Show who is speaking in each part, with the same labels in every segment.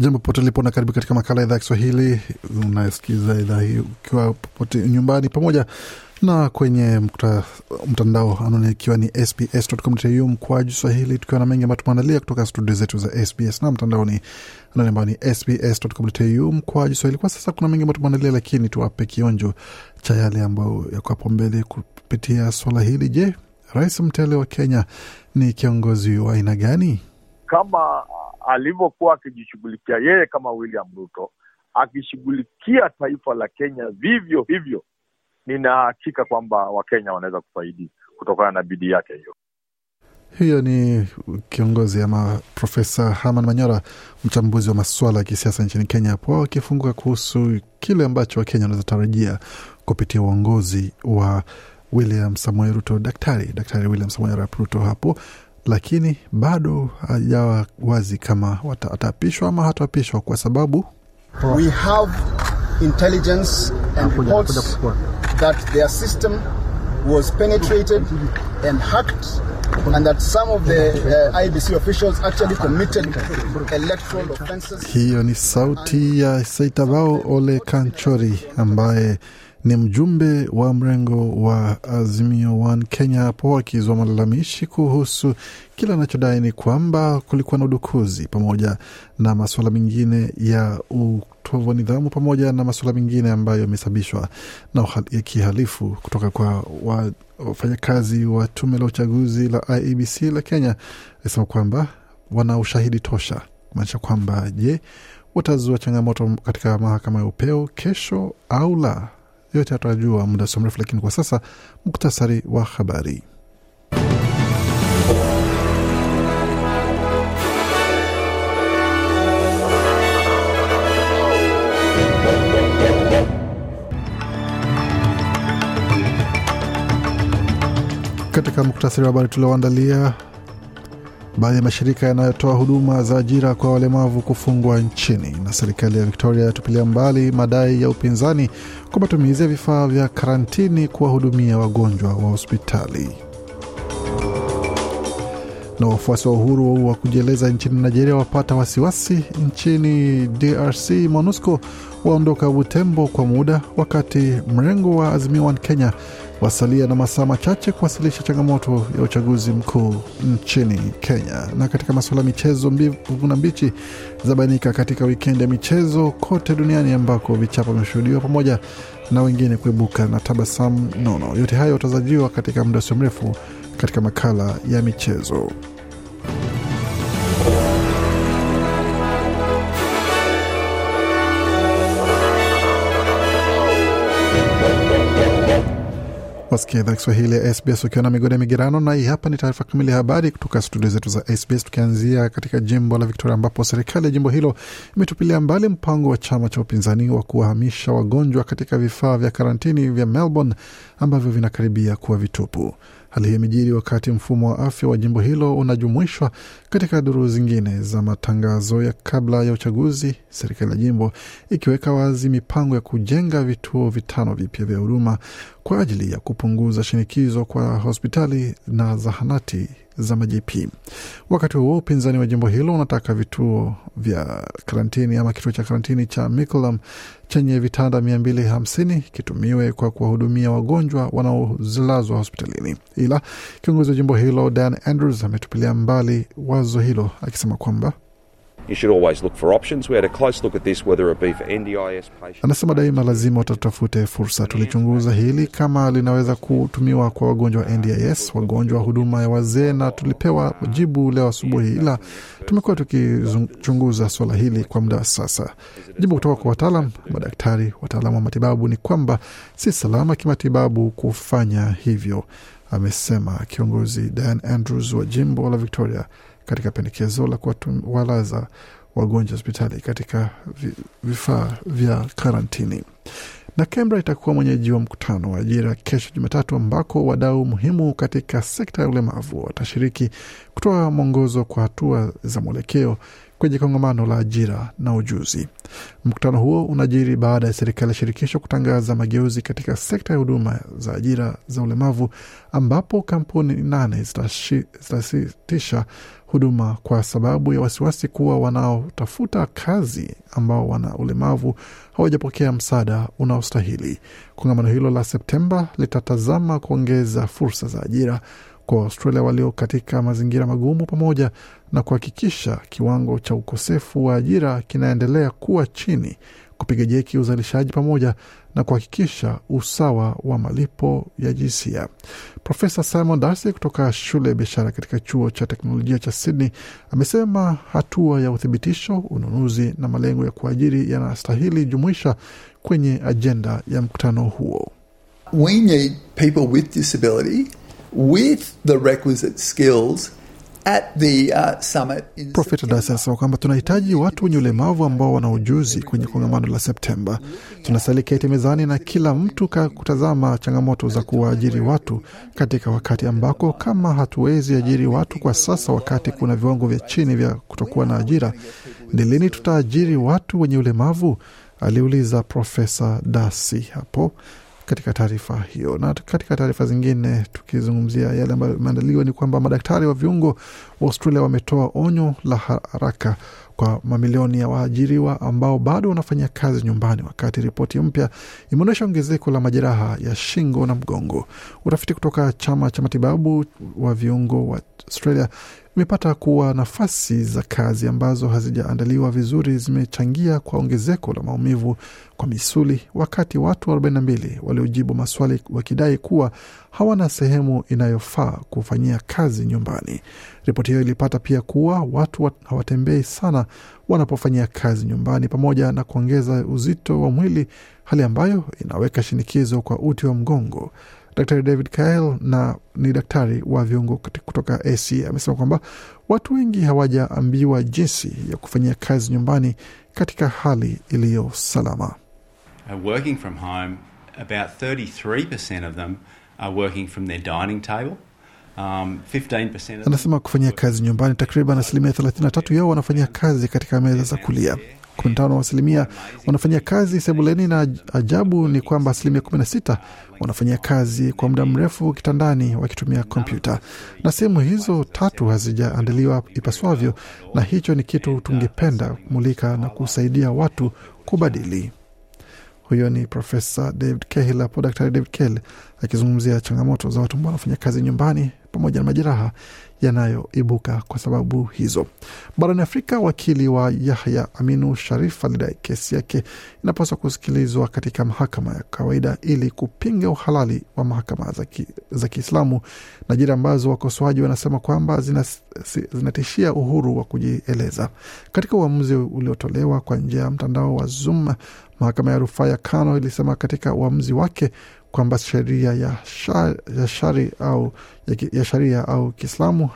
Speaker 1: Jambo popote lipo na karibu katika makala ya idhaa ya Kiswahili. Unasikiza idhaa hii ukiwa popote nyumbani, pamoja na kwenye mkuta, mtandao anaone ikiwa ni sbs.com.au mkwaju swahili, tukiwa na mengi ambayo tumeandalia kutoka studio zetu za SBS na mtandaoni anaone ambayo ni sbs.com.au mkwaju swahili. Kwa sasa kuna mengi ambayo tumeandalia, lakini tuwape kionjo cha yale ambayo yako hapo mbele kupitia swala hili. Je, rais mteule wa Kenya ni kiongozi wa aina gani?
Speaker 2: kama alivyokuwa akijishughulikia yeye kama William Ruto, akishughulikia taifa la Kenya vivyo hivyo, nina hakika kwamba Wakenya wanaweza kufaidi kutokana na bidii yake hiyo.
Speaker 1: Hiyo ni kiongozi ama Profesa Herman Manyora, mchambuzi wa masuala ya kisiasa nchini Kenya, hapo akifunguka kuhusu kile ambacho Wakenya wanaweza tarajia kupitia uongozi wa William Samoei Ruto, daktari daktari William Samoei Ruto hapo lakini bado hajawa wazi kama ataapishwa ama hataapishwa kwa sababu
Speaker 3: We have intelligence and reports that their system was penetrated and hacked and that some of the uh, IBC officials actually committed electoral offenses.
Speaker 1: hiyo ni sauti ya Saitabao Ole Kanchori ambaye ni mjumbe wa mrengo wa Azimio One Kenya hapo akizua malalamishi kuhusu kile anachodai ni kwamba kulikuwa na udukuzi pamoja na masuala mengine ya utovu wa nidhamu pamoja na masuala mengine ambayo yamesababishwa na kihalifu kutoka kwa wafanyakazi wa tume la uchaguzi la IEBC la Kenya. Alisema kwamba wana ushahidi tosha kumaanisha kwamba je, watazua changamoto katika mahakama ya upeo kesho au la? Yote atajua muda sio mrefu, lakini kwa sasa muktasari wa habari. Katika muktasari wa habari tulioandalia, baadhi ya mashirika yanayotoa huduma za ajira kwa walemavu kufungwa nchini, na serikali ya Victoria yatupilia mbali madai ya upinzani kwa matumizi ya vifaa vya karantini kuwahudumia wagonjwa wa hospitali. Na wafuasi wa uhuru wa kujieleza nchini Nigeria wapata wasiwasi nchini DRC. MONUSCO waondoka Butembo kwa muda, wakati mrengo wa Azimio One Kenya wasalia na masaa machache kuwasilisha changamoto ya uchaguzi mkuu nchini Kenya. Na katika masuala ya michezo, mbivu na mbichi zabainika katika wikendi ya michezo kote duniani ambako vichapo vimeshuhudiwa pamoja na wengine kuibuka na tabasamu nono. Yote hayo utazajiwa katika muda usio mrefu katika makala ya michezo. Wasikia idhaa Kiswahili ya SBS ukiwa na migode migerano, na hii hapa ni taarifa kamili ya habari kutoka studio zetu za SBS, tukianzia katika jimbo la Victoria ambapo serikali ya jimbo hilo imetupilia mbali mpango wa chama cha upinzani wa kuwahamisha wagonjwa katika vifaa vya karantini vya Melbourne ambavyo vinakaribia kuwa vitupu. Hali hii imejiri wakati mfumo wa afya wa jimbo hilo unajumuishwa katika duru zingine za matangazo ya kabla ya uchaguzi, serikali ya jimbo ikiweka wazi mipango ya kujenga vituo vitano vipya vya huduma kwa ajili ya kupunguza shinikizo kwa hospitali na zahanati za majipi. Wakati huo upinzani wa jimbo hilo unataka vituo vya karantini ama kituo cha karantini cha Mikulam chenye vitanda mia mbili hamsini kitumiwe kwa kuwahudumia wagonjwa wanaozilazwa hospitalini. Ila kiongozi wa jimbo hilo Dan Andrews ametupilia mbali wazo hilo akisema kwamba Anasema daima lazima utatafute fursa. Tulichunguza hili kama linaweza kutumiwa kwa wagonjwa wa NDIS, wagonjwa wa huduma ya wazee, na tulipewa jibu leo asubuhi, ila tumekuwa tukichunguza suala hili kwa muda sasa. Jibu kutoka kwa wataalam, madaktari, wataalam wa matibabu ni kwamba si salama kimatibabu kufanya hivyo. amesema kiongozi Dan Andrews wa jimbo la Victoria katika pendekezo la kuwalaza wagonjwa hospitali katika vifaa vya karantini. Na Canberra itakuwa mwenyeji wa mkutano wa ajira kesho Jumatatu, ambako wadau muhimu katika sekta ya ulemavu watashiriki kutoa mwongozo kwa hatua za mwelekeo kwenye kongamano la ajira na ujuzi. Mkutano huo unajiri baada ya serikali ya shirikisho kutangaza mageuzi katika sekta ya huduma za ajira za ulemavu, ambapo kampuni nane zitasitisha huduma kwa sababu ya wasiwasi kuwa wanaotafuta kazi ambao wana ulemavu hawajapokea msaada unaostahili. Kongamano hilo la Septemba litatazama kuongeza fursa za ajira kwa Waustralia walio katika mazingira magumu pamoja na kuhakikisha kiwango cha ukosefu wa ajira kinaendelea kuwa chini, kupiga jeki uzalishaji pamoja na kuhakikisha usawa wa malipo ya jinsia. Profesa Simon Darcy kutoka shule ya biashara katika chuo cha teknolojia cha Sydney amesema hatua ya uthibitisho, ununuzi na malengo ya kuajiri yanastahili jumuisha kwenye ajenda ya mkutano huo.
Speaker 4: We need people with disability with the requisite skills uh, summit in
Speaker 1: Profesa Dasi anasema kwamba tunahitaji watu wenye ulemavu ambao wana ujuzi kwenye kongamano la Septemba. Tunastahili keti mezani na kila mtu ka kutazama changamoto za kuwaajiri watu katika wakati ambako kama hatuwezi ajiri watu kwa sasa, wakati kuna viwango vya chini vya kutokuwa na ajira, ni lini tutaajiri watu wenye ulemavu? Aliuliza Profesa Dasi hapo katika taarifa hiyo. Na katika taarifa zingine, tukizungumzia yale ambayo imeandaliwa, ni kwamba madaktari wa viungo wa Australia wametoa onyo la haraka kwa mamilioni ya waajiriwa ambao bado wanafanya kazi nyumbani, wakati ripoti mpya imeonyesha ongezeko la majeraha ya shingo na mgongo. Utafiti kutoka chama cha matibabu wa viungo wa Australia imepata kuwa nafasi za kazi ambazo hazijaandaliwa vizuri zimechangia kwa ongezeko la maumivu kwa misuli, wakati watu 42 waliojibu maswali wakidai kuwa hawana sehemu inayofaa kufanyia kazi nyumbani. Ripoti hiyo ilipata pia kuwa watu hawatembei sana wanapofanyia kazi nyumbani, pamoja na kuongeza uzito wa mwili, hali ambayo inaweka shinikizo kwa uti wa mgongo. Dr David Kael na ni daktari wa viungo kutoka AC amesema kwamba watu wengi hawajaambiwa jinsi ya kufanyia kazi nyumbani katika hali iliyo salama.
Speaker 5: Uh, working from home, about 33% of them are working from their dining table. Um, 15%
Speaker 1: Anasema kufanyia kazi nyumbani, takriban asilimia 33 yao wanafanyia kazi katika meza za kulia. 15 asilimia wanafanyia kazi sebuleni, na ajabu ni kwamba asilimia 16 wanafanyia kazi kwa muda mrefu kitandani wakitumia kompyuta, na sehemu hizo tatu hazijaandaliwa ipaswavyo, na hicho ni kitu tungependa kumulika na kusaidia watu kubadili. Huyo ni Profesa David Cahill hapo, Daktari David Cahill akizungumzia changamoto za watu ambao wanafanya kazi nyumbani pamoja na majeraha yanayoibuka kwa sababu hizo. Barani Afrika, wakili wa Yahya Aminu Sharif alidai kesi yake inapaswa kusikilizwa katika mahakama ya kawaida ili kupinga uhalali wa mahakama za Kiislamu na jira ambazo wakosoaji wanasema kwamba zinatishia uhuru wa kujieleza. Katika uamuzi uliotolewa kwa njia ya mtandao wa Zoom, mahakama ya rufaa ya Kano ilisema katika uamuzi wake kwamba sheria ya, sha, ya shari au ya, ya sharia au Kiislamu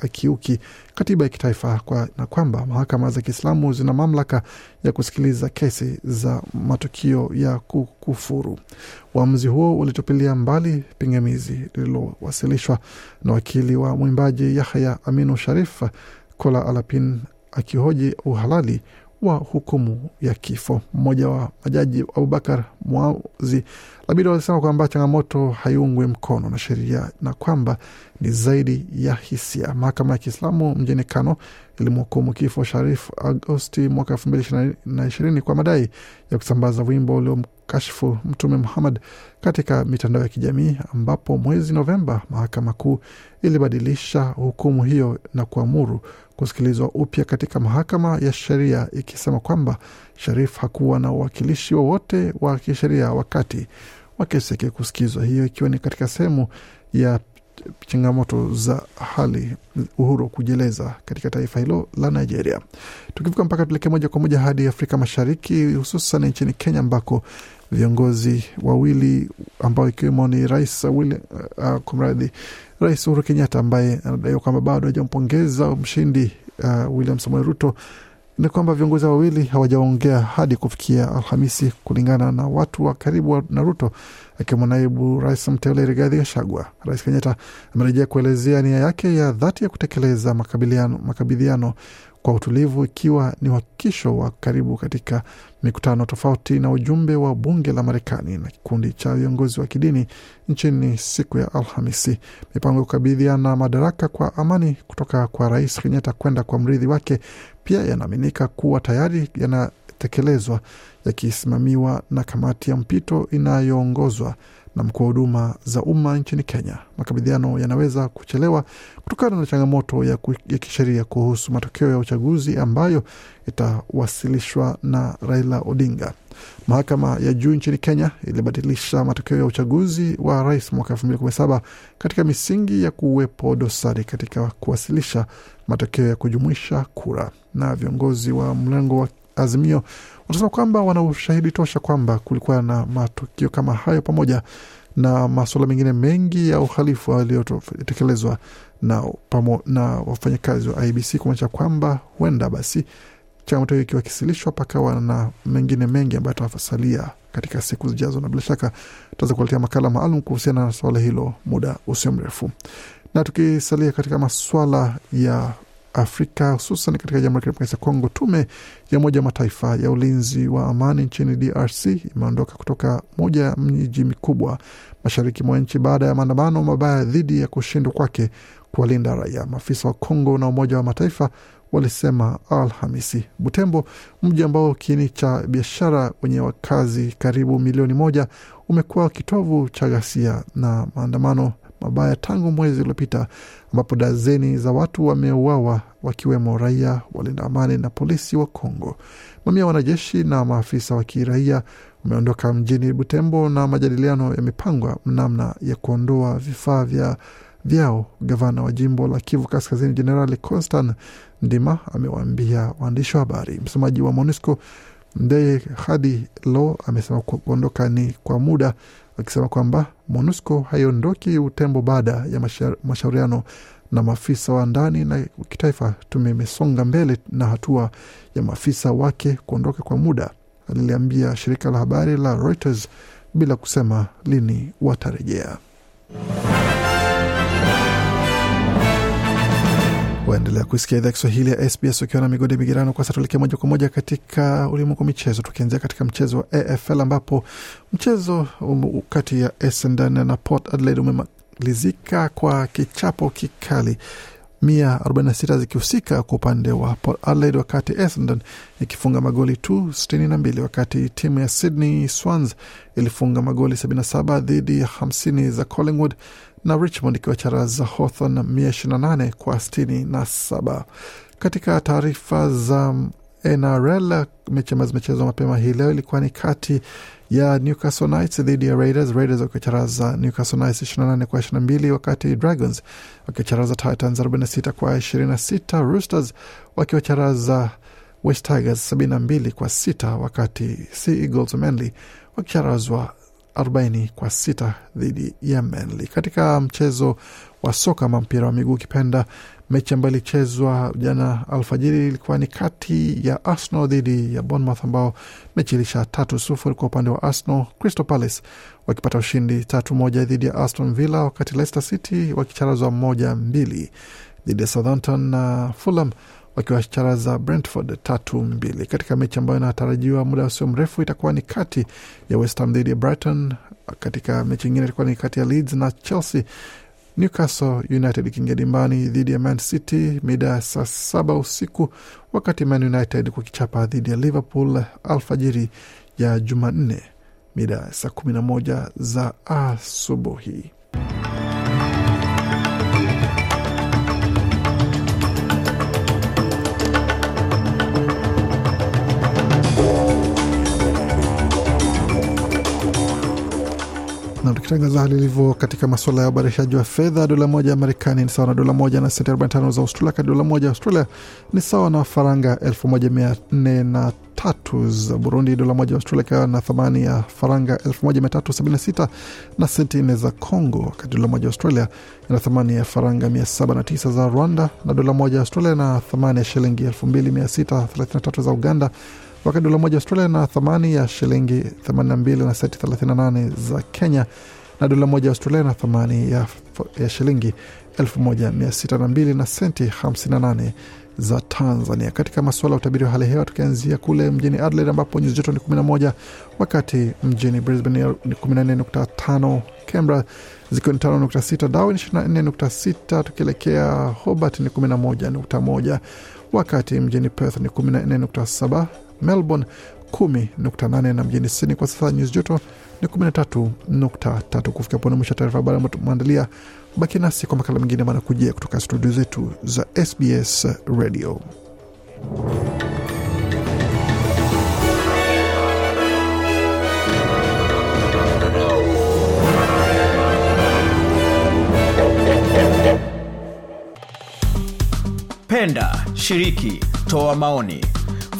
Speaker 1: akiuki katiba ya kitaifa kwa, na kwamba mahakama za Kiislamu zina mamlaka ya kusikiliza kesi za matukio ya kukufuru. Uamuzi huo ulitupilia mbali pingamizi lililowasilishwa na wakili wa mwimbaji Yahya Aminu Sharif Kola Alapin akihoji uhalali wa hukumu ya kifo. Mmoja wa majaji Abubakar Mwazi labda walisema kwamba changamoto haiungwi mkono na sheria na kwamba ni zaidi ya hisia. Mahakama ya Kiislamu mjini Kano ilimhukumu kifo Sharif Agosti mwaka elfu mbili na ishirini kwa madai ya kusambaza wimbo uliomkashifu Mtume Muhammad katika mitandao ya kijamii, ambapo mwezi Novemba mahakama kuu ilibadilisha hukumu hiyo na kuamuru kusikilizwa upya katika mahakama ya sheria ikisema kwamba Sharif hakuwa na uwakilishi wowote wa, wa kisheria wakati wa kesi yake kusikizwa, hiyo ikiwa ni katika sehemu ya changamoto za hali uhuru wa kujieleza katika taifa hilo la Nigeria. Tukivuka mpaka tuelekee moja kwa moja hadi Afrika Mashariki, hususan nchini Kenya ambako viongozi wawili ambao ikiwemo ni rais William, uh, kumradhi Rais Uhuru Kenyatta ambaye anadaiwa kwamba bado hajampongeza mshindi uh, William Samoei Ruto ni kwamba viongozi wawili hawajaongea hadi kufikia Alhamisi, kulingana na watu wa karibu na Ruto, akiwemo naibu rais mteule Rigathi Gachagua. Rais Kenyatta amerejea kuelezea nia yake ya dhati ya kutekeleza makabidhiano kwa utulivu, ikiwa ni uhakikisho wa karibu katika mikutano tofauti na ujumbe wa bunge la Marekani na kikundi cha viongozi wa kidini nchini siku ya Alhamisi. Mipango ya kukabidhiana madaraka kwa amani kutoka kwa Rais Kenyatta kwenda kwa mrithi wake pia yanaaminika kuwa tayari yanatekelezwa, yakisimamiwa na kamati ya mpito inayoongozwa na mkuu wa huduma za umma nchini Kenya. Makabidhiano yanaweza kuchelewa kutokana na changamoto ya, ya kisheria kuhusu matokeo ya uchaguzi ambayo itawasilishwa na Raila Odinga. Mahakama ya juu nchini Kenya ilibatilisha matokeo ya uchaguzi wa rais mwaka elfu mbili kumi na saba katika misingi ya kuwepo dosari katika kuwasilisha matokeo ya kujumuisha kura, na viongozi wa mlengo wa Azimio wanasema kwamba wana ushahidi tosha kwamba kulikuwa na matukio kama hayo pamoja na masuala mengine mengi ya uhalifu yaliyotekelezwa na, na wafanyakazi wa IBC kumaanisha kwamba huenda basi changamoto hiyo ikiwakisilishwa pakawa na mengine mengi ambayo tunafasalia katika siku zijazo, na bila shaka tutaweza kuletea makala maalum kuhusiana na swala hilo muda usio mrefu. Na tukisalia katika maswala ya Afrika hususan katika Jamhuri ya Kidemokrasia ya Kongo, tume ya Umoja wa Mataifa ya ulinzi wa amani nchini DRC imeondoka kutoka moja ya miji mikubwa mashariki mwa nchi baada ya maandamano mabaya dhidi ya kushindwa kwake kuwalinda raia. Maafisa wa Kongo na Umoja wa Mataifa walisema Alhamisi. Butembo, mji ambao kiini cha biashara wenye wakazi karibu milioni moja, umekuwa kitovu cha ghasia na maandamano mabaya tangu mwezi uliopita ambapo dazeni za watu wameuawa wakiwemo raia, walinda amani na polisi wa Kongo. Mamia wanajeshi na maafisa wa kiraia wameondoka mjini Butembo na majadiliano yamepangwa namna ya kuondoa vifaa vya vyao. Gavana wa jimbo la Kivu Kaskazini Jenerali Constan Ndima amewaambia waandishi wa habari. Msemaji wa MONUSCO Ndeye Hadi Lo amesema kuondoka ni kwa muda, akisema kwamba MONUSCO haiondoki Utembo baada ya mashauriano na maafisa wa ndani na kitaifa. Tume mbele na hatua ya maafisa wake kuondoka kwa muda, aliliambia shirika la habari la Reuters bila kusema lini watarejea. Waendelea kuisikia idhaa Kiswahili ya SBS ukiwa na migodi migirano. Kwa sasa tuelekea moja kwa moja katika ulimwengu wa michezo, tukianzia katika mchezo wa AFL ambapo mchezo kati ya Essendon na Port Adelaide umemalizika kwa kichapo kikali, mia 46 zikihusika kwa upande wa Port Adelaide, wakati Essendon ikifunga magoli tu 62, wakati timu ya Sydney Swans ilifunga magoli 77 dhidi ya 50 za Collingwood na Richmond ikiwacharaza Hawthorn mia ishirini na nane kwa sitini na saba. Katika taarifa za NRL, mechi ambazo zimechezwa mapema hii leo ilikuwa ni kati ya Newcastle Knights dhidi ya Raiders, Raiders wakicharaza Newcastle Knights 28 kwa 22, wakati Dragons wakicharaza Titans 46 kwa 26, Roosters wakiwacharaza West Tigers 72 kwa 6, wakati Sea Eagles Manly wakicharazwa 40 kwa sita dhidi ya Manly. Katika mchezo wa soka ama mpira wa miguu ukipenda, mechi ambayo ilichezwa jana alfajiri ilikuwa ni kati ya Arsenal dhidi ya Bournemouth, ambao mechi ilisha tatu sufuri kwa upande wa Arsenal. Crystal Palace wakipata ushindi tatu moja dhidi ya Aston Villa, wakati Leicester City wakicharazwa moja mbili dhidi ya Southampton na Fulham wakiwacharaza Brentford tatu mbili. Katika mechi ambayo inatarajiwa muda usio mrefu itakuwa ni kati ya West Ham dhidi ya Brighton. Katika mechi ingine itakuwa ni kati ya Leeds na Chelsea. Newcastle United ikiingia dimbani dhidi ya Man City mida ya saa saba usiku, wakati Man United kukichapa dhidi ya Liverpool alfajiri ya Jumanne mida ya saa kumi na moja za asubuhi. Tukitangaza hali ilivyo katika masuala ya ubadilishaji wa fedha, dola moja ya Marekani ni sawa na dola moja na senti 45 za Australia, kati dola moja ya Australia ni sawa na faranga 1403 za Burundi, dola moja ya Australia ikiwa na thamani ya faranga 1376 na senti 4 za Congo, wakati dola moja ya Australia ina thamani ya faranga 709 za Rwanda, na dola moja ya Australia na thamani ya shilingi 2633 za Uganda wakati dola moja Australia na thamani ya shilingi 82 na senti 38 za Kenya, na dola moja Australia na thamani ya, ya shilingi 1602 na senti 58 za Tanzania. Katika masuala ya utabiri wa hali hewa, tukianzia kule mjini Adelaide ambapo nyuzi joto ni 11, wakati mjini Brisbane ni 14.5, Canberra zikiwa ni 5.6, Darwin 24.6, tukielekea Hobart ni 11.1, wakati mjini Perth ni 14.7 Melbourne 10.8 na mjini Sydney kwa sasa nyuzi joto ni 13.3. Kufikia pone mwisho taarifa habari ambayo tumeandalia. Baki nasi kwa makala mengine manakujia kutoka studio zetu za SBS Radio.
Speaker 6: Penda, shiriki, toa maoni.